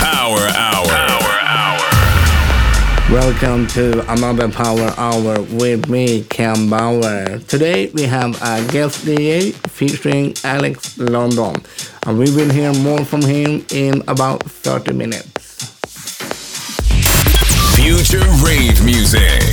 Power Hour. Power Hour. Welcome to another Power Hour with me, Ken Bauer. Today we have a guest DJ featuring Alex LNDN, and we will hear more from him in about 30 minutes. Future rave music.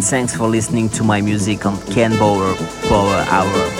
and thanks for listening to my music on Ken Bauer Power Hour.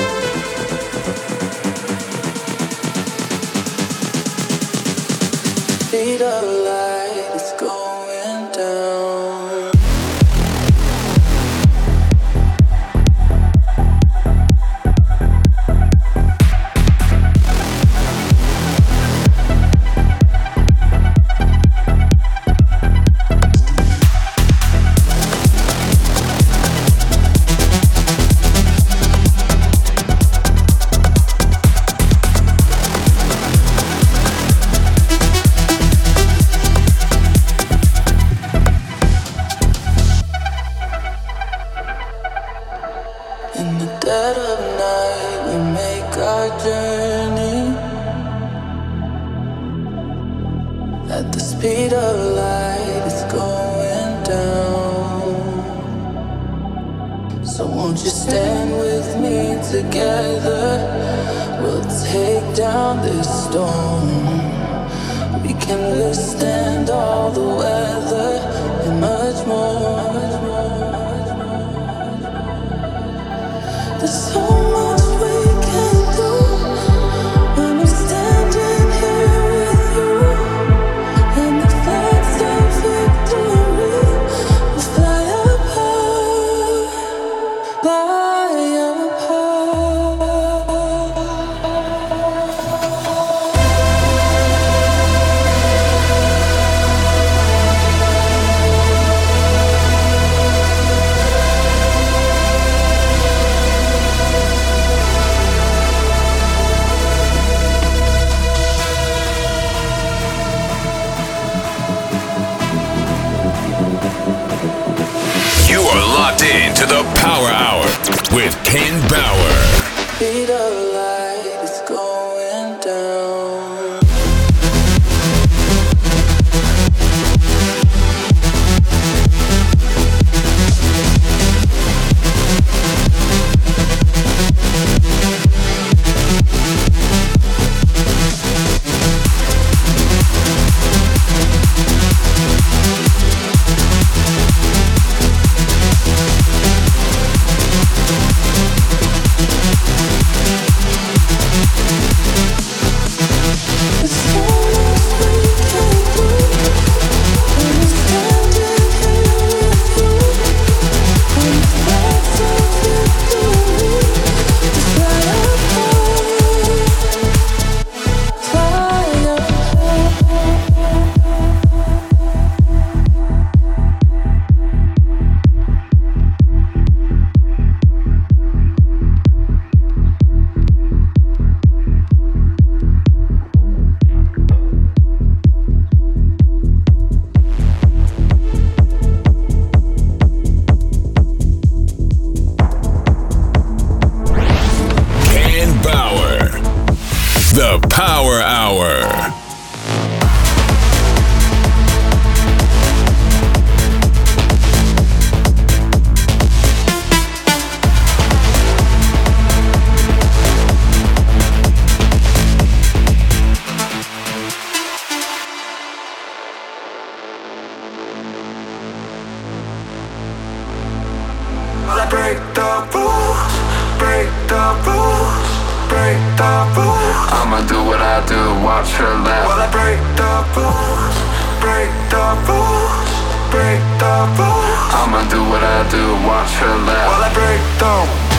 break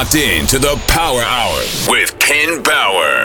locked in to the Power Hour with Ken Bauer.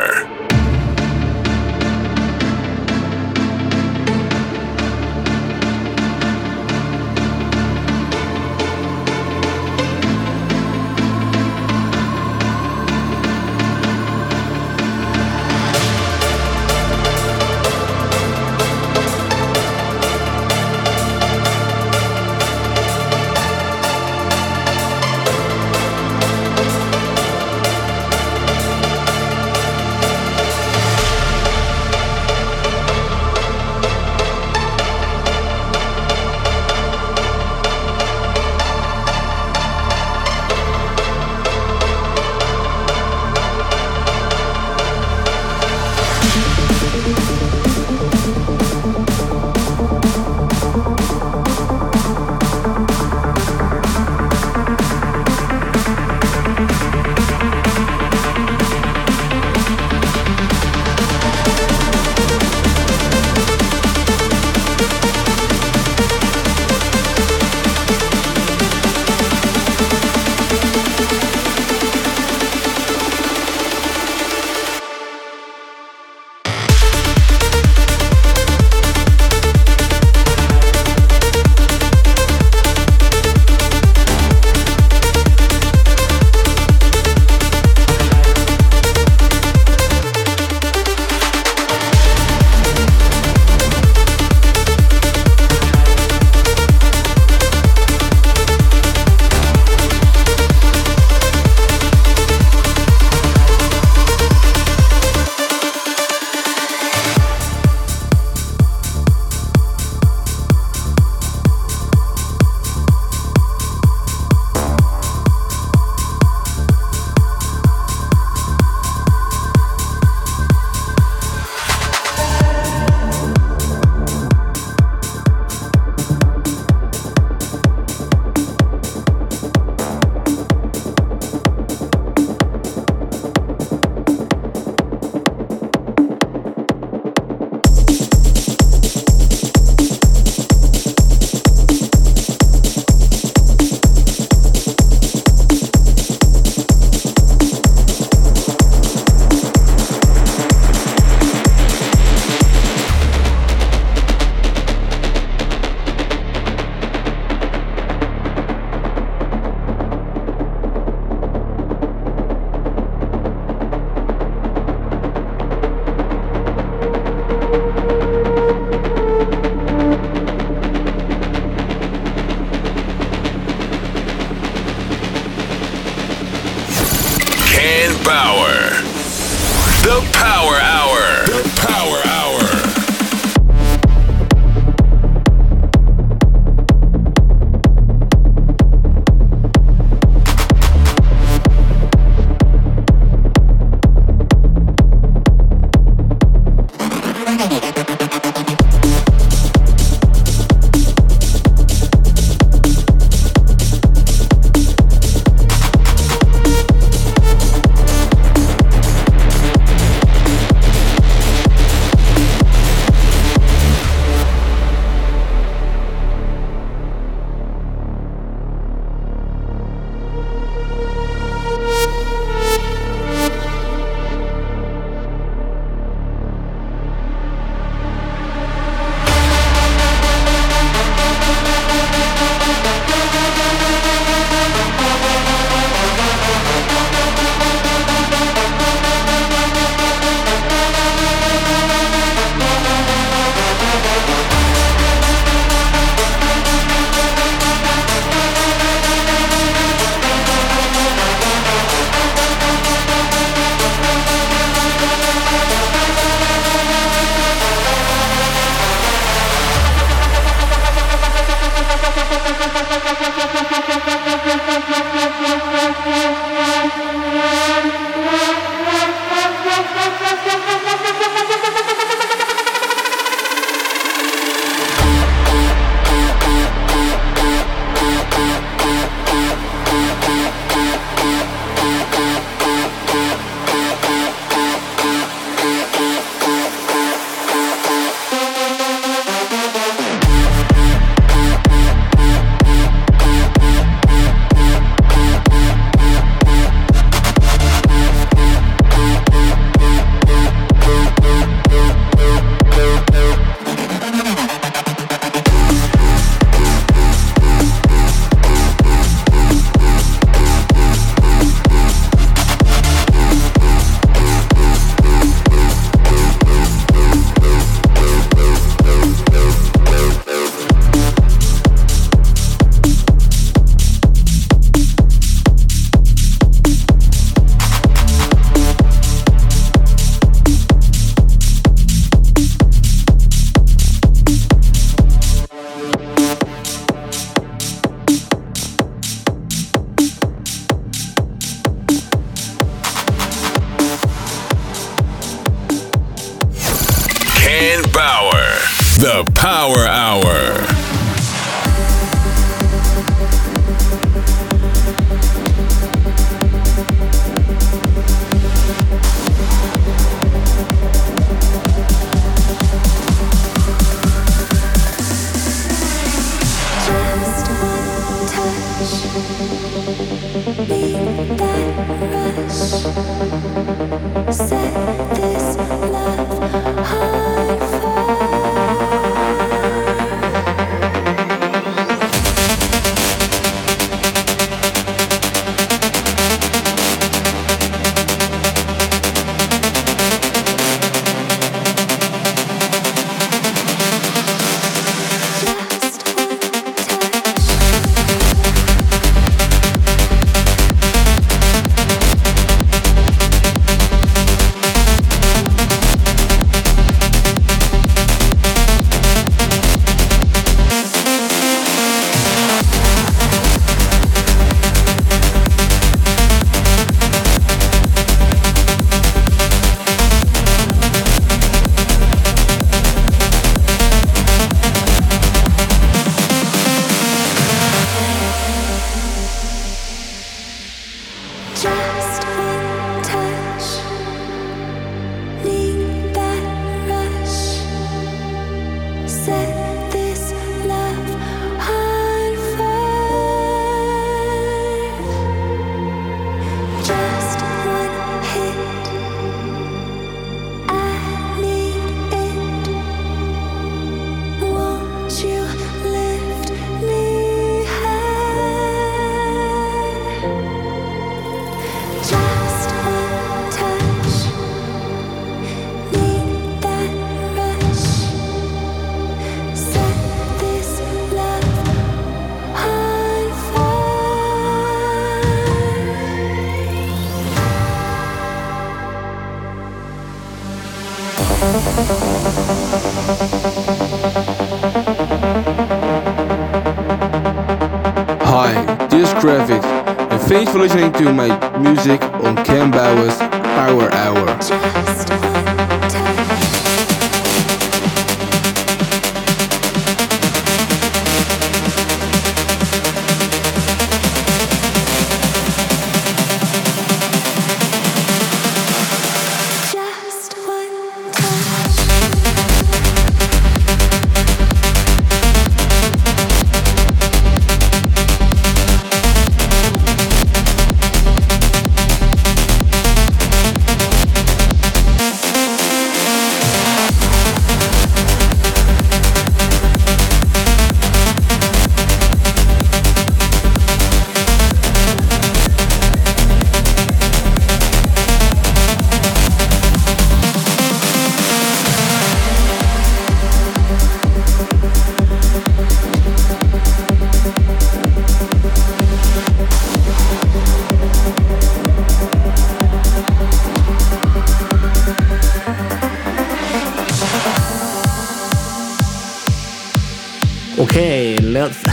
For listening to my music on Ken Bauer's Power Hour.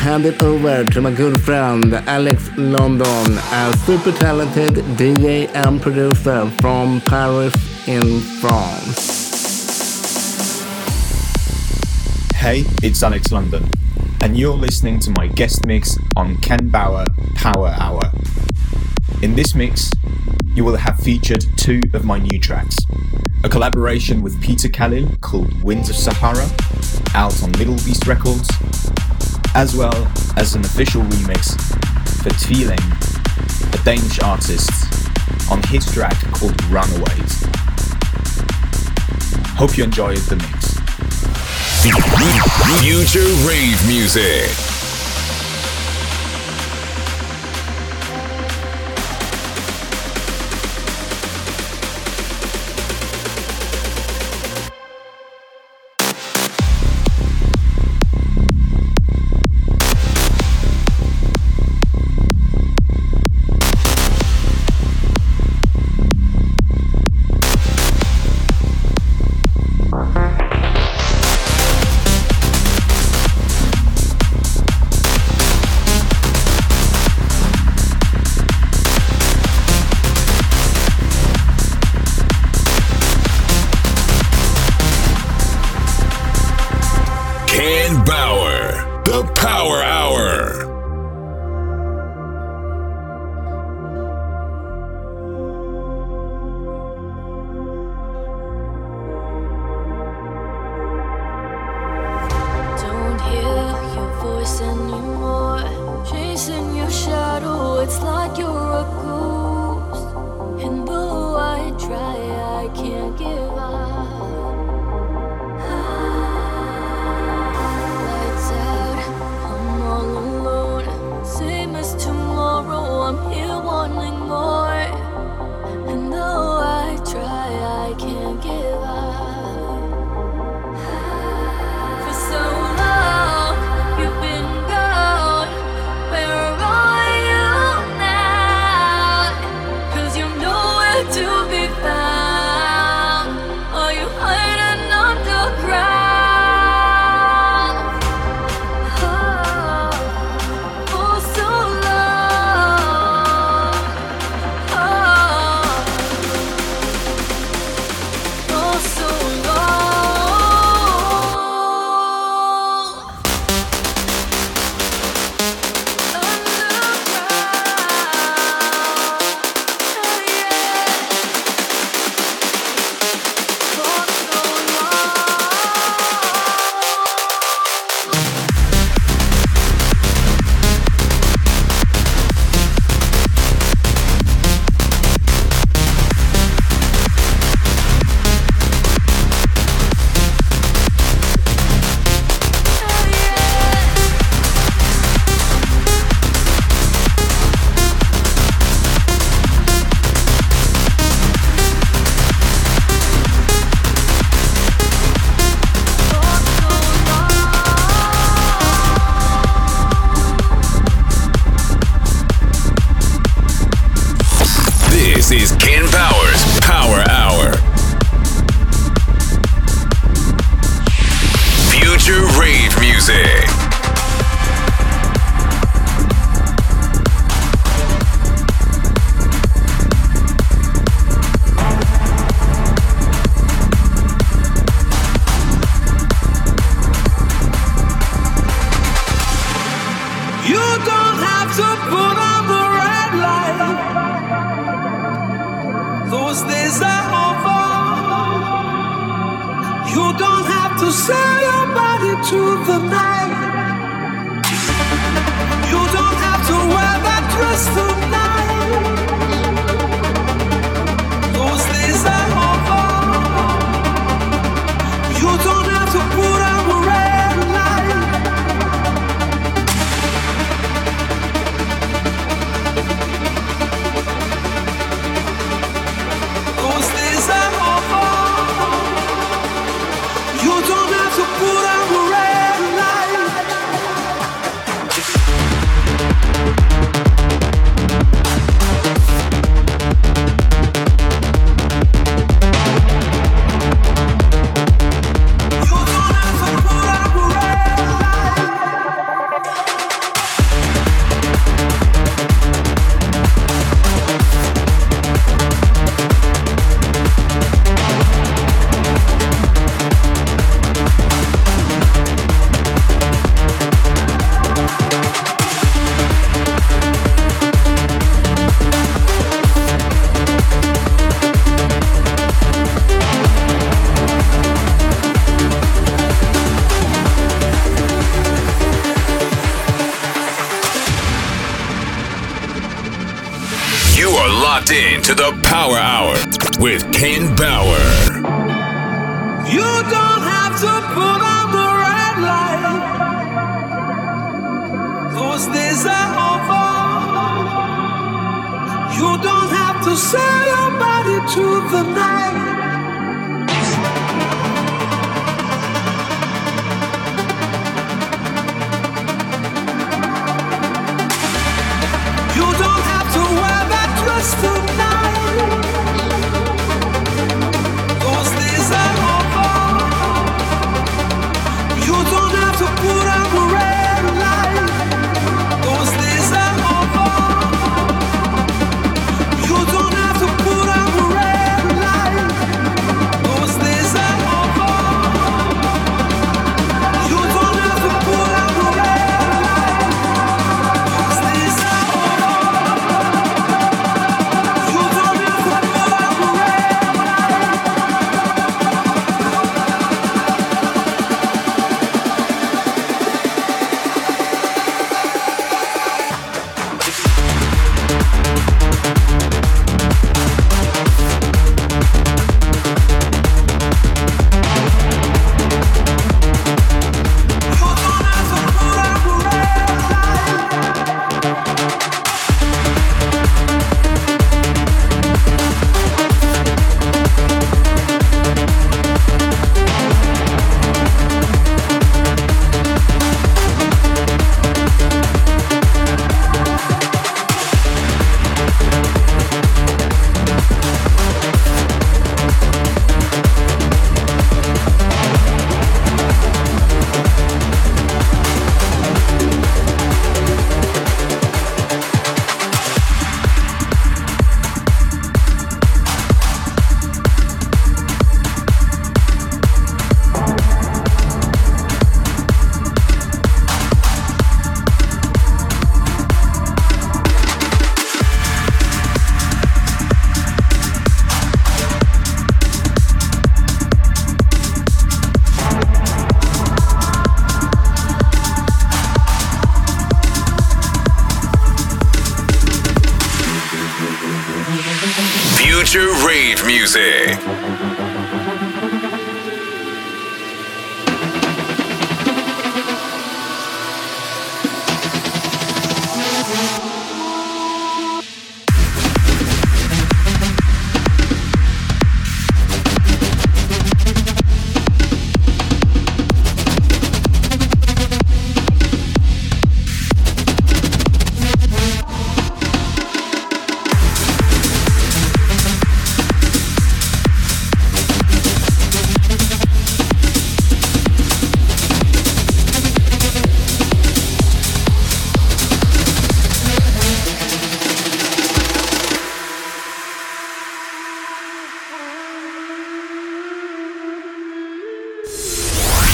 Hand it over to my good friend Alex LNDN, a super talented DJ and producer from Paris in France. Hey, it's Alex LNDN, and you're listening to my guest mix on Ken Bauer Power Hour. In this mix, you will have featured two of my new tracks a collaboration with Peter Khalil called Winds of Sahara, out on Middle Beast Records, as well as an official remix for Tvilling, a Danish artist, on his track called Runaways. Hope you enjoyed the mix. Future rave music. The Power to the Power Hour with Ken Bauer. You don't have to out the red light. Are over. You don't have to sell your body to the night.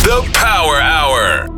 The Power Hour.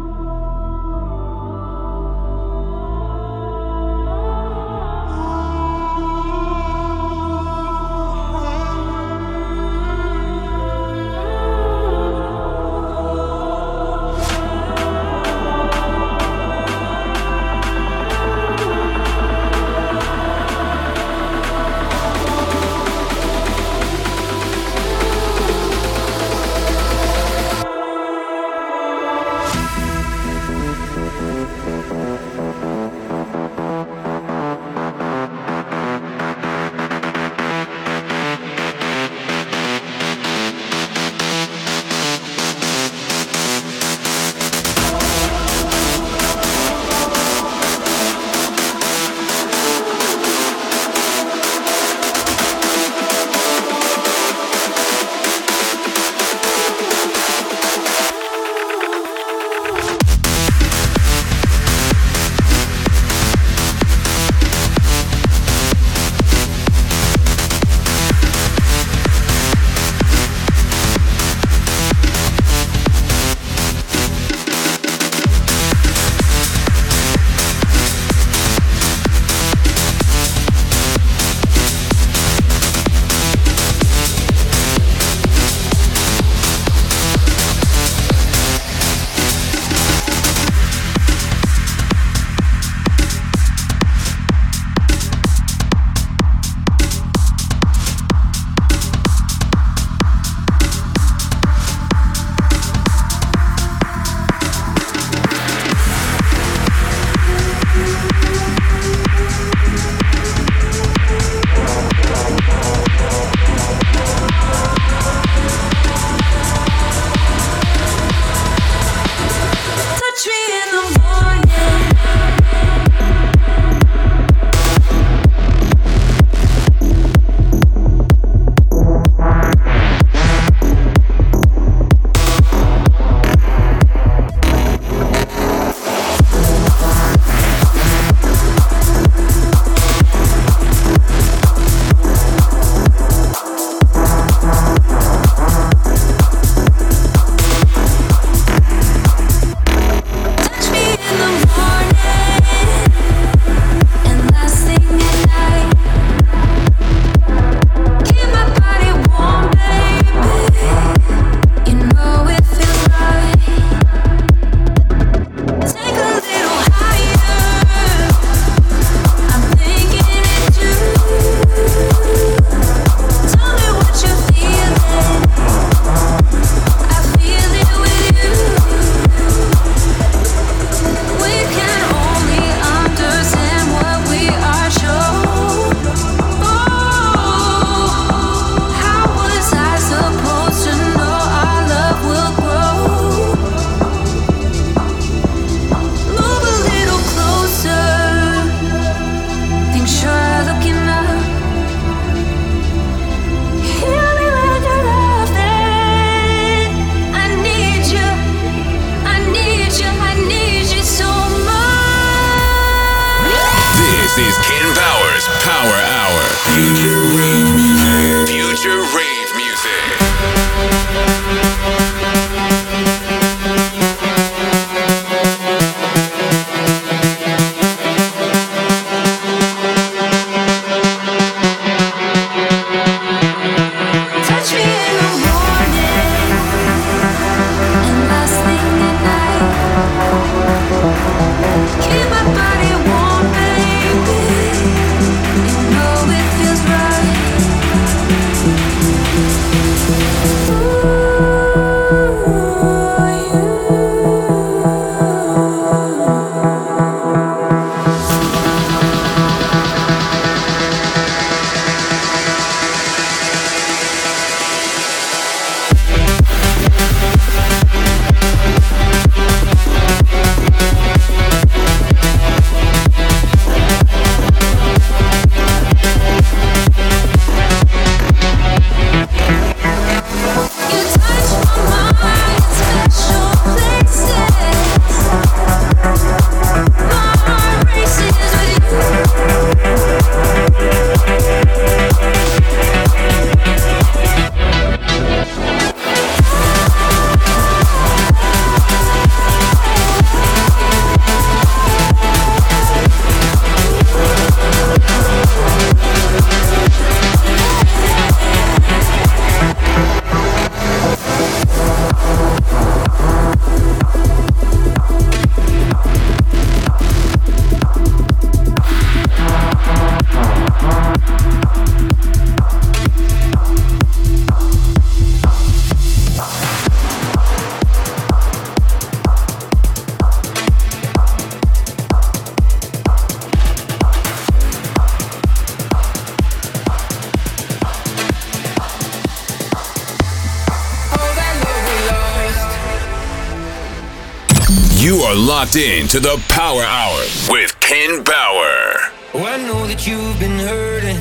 You're locked in to the Power Hour with Ken Bauer. Oh, I know that you've been hurting.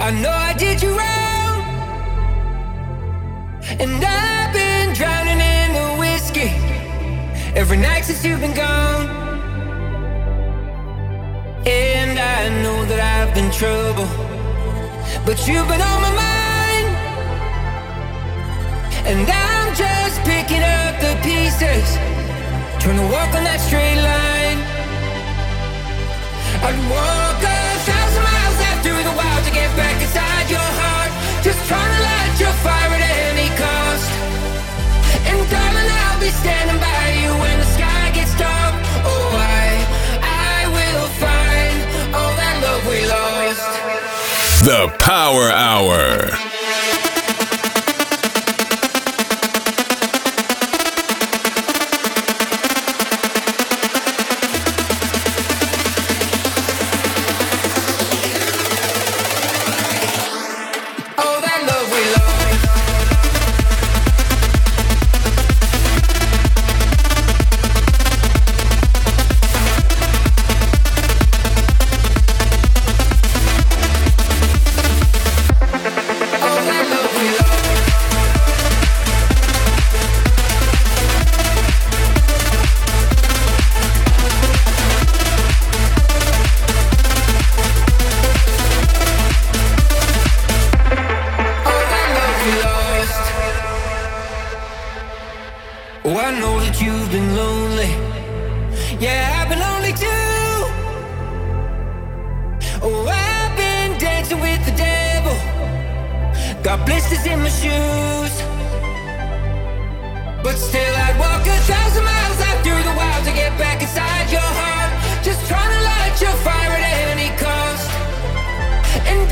I know I did you wrong. And I've been drowning in the whiskey every night since you've been gone. And I know that I've been trouble, but you've been on my mind. And I'm just picking up the pieces, trying to walk on that straight line. I'd walk a thousand miles the wild to get back inside your heart. Just trying to light your fire at any cost. And darling, I'll be standing by you when the sky gets dark. Oh, I, I will find all that love we lost. The Power Hour. You've been lonely. Yeah, I've been lonely too. Oh, I've been dancing with the devil. Got blisters in my shoes. But still, I'd walk a thousand miles out through the wild to get back inside your heart. Just trying to light your fire at any cost. And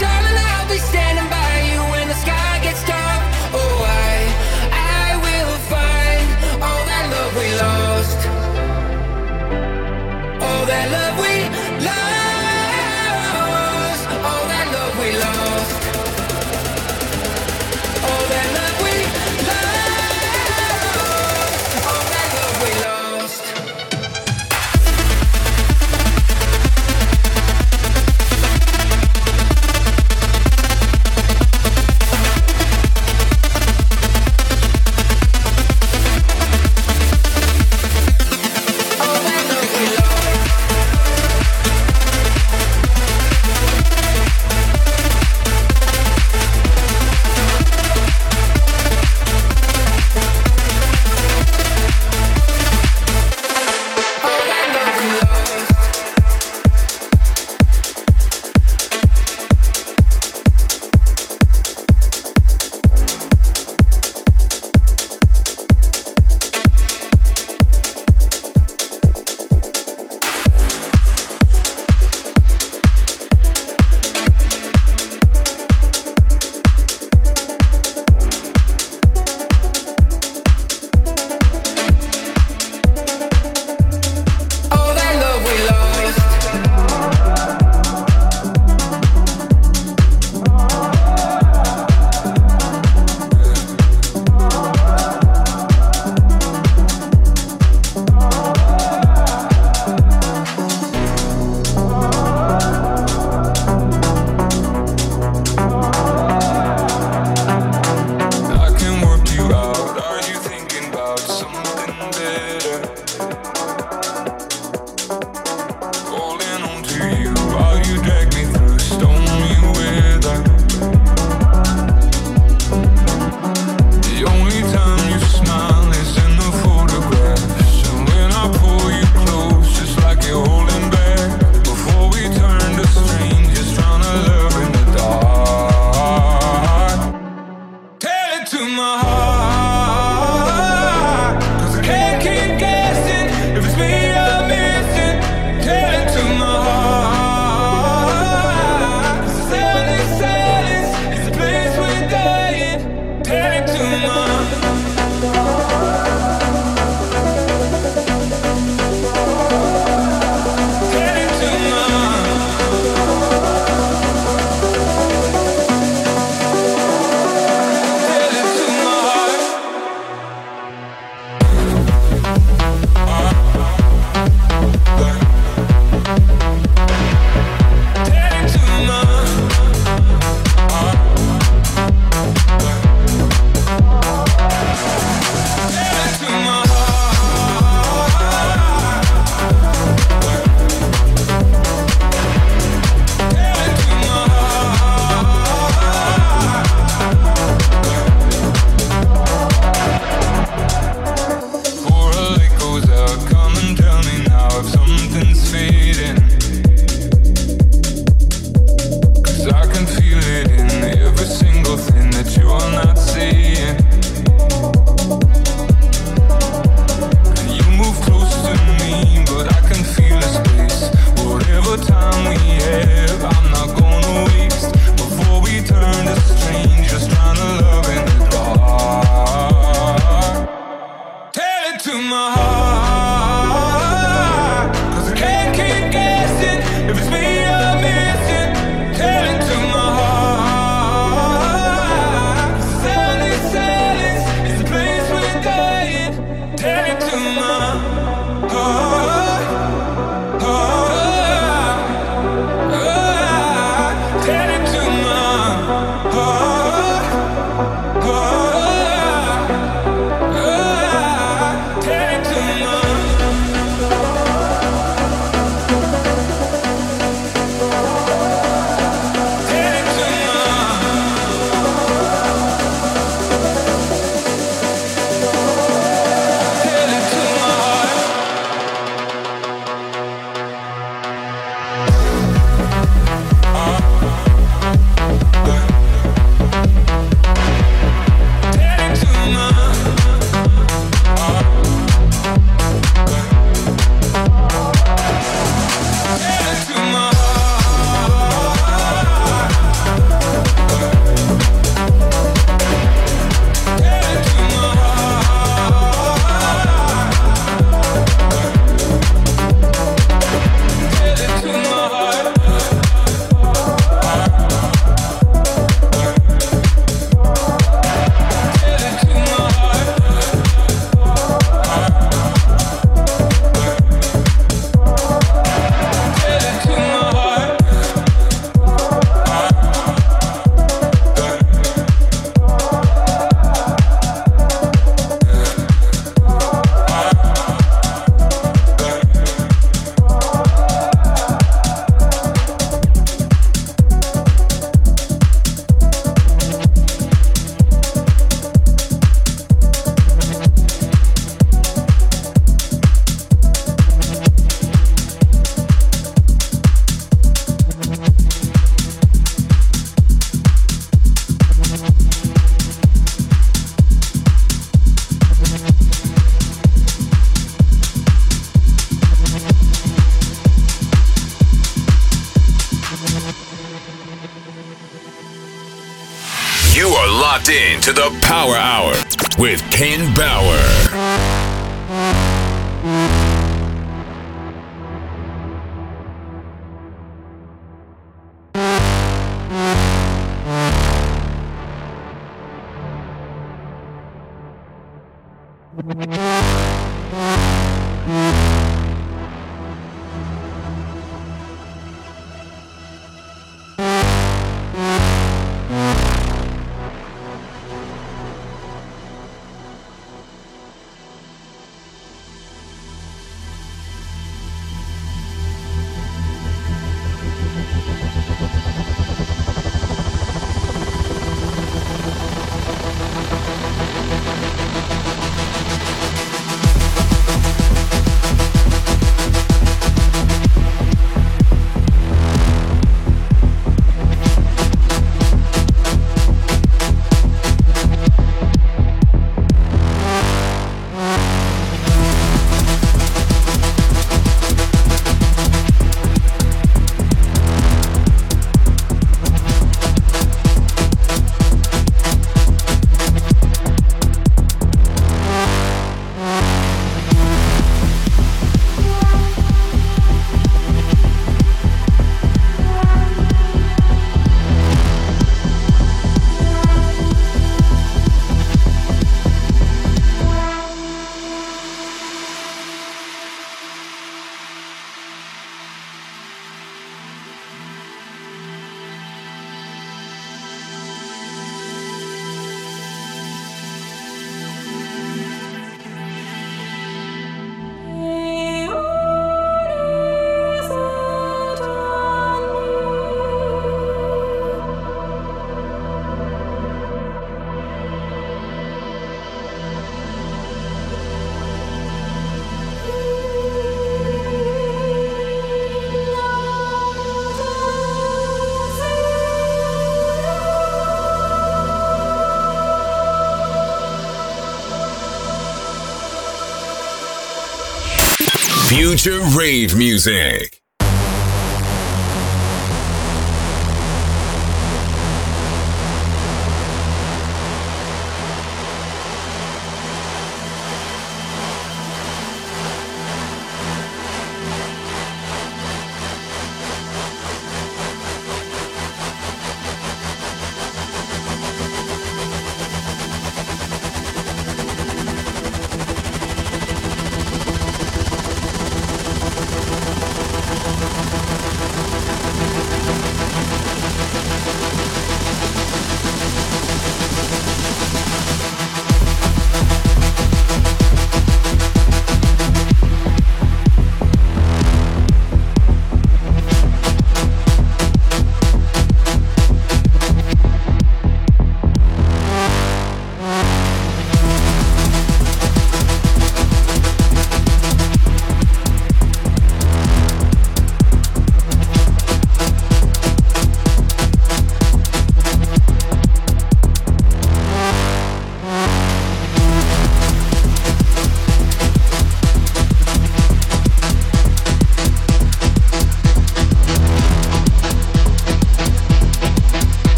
Future rave music.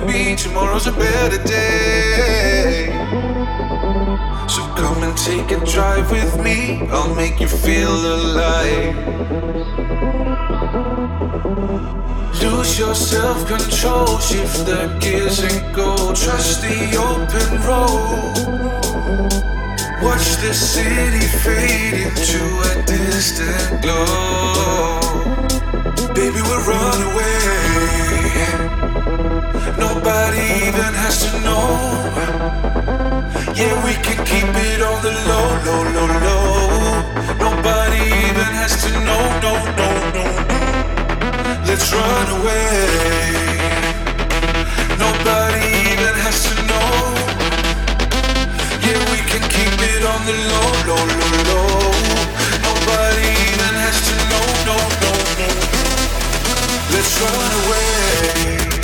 Wanna be. Tomorrow's a better day. So come and take a drive with me, I'll make you feel alive. Lose your self control, shift the gears and go. Trust the open road. Watch the city fade into a distant glow. Baby, we'll run away. Nobody even has to know. Yeah, we can keep it on the low, low, low, low. Nobody even has to know, no, no, no. Let's run away. Nobody even has to know. Yeah, we can keep it on the low, low, low, low. Nobody even has to know, no, no, no. Let's run away.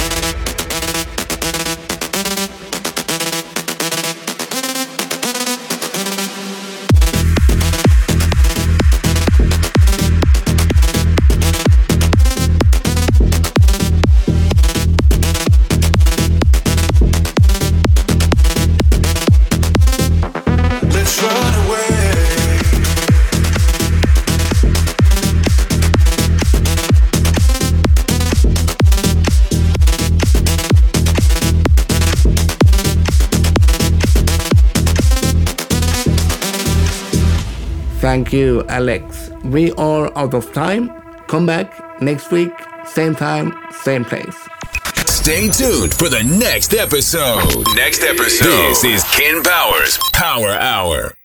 Thank you, Alex. We are out of time. Come back next week, same time, same place. Stay tuned for the next episode. Next episode. This is Ken Bauer's Power Hour.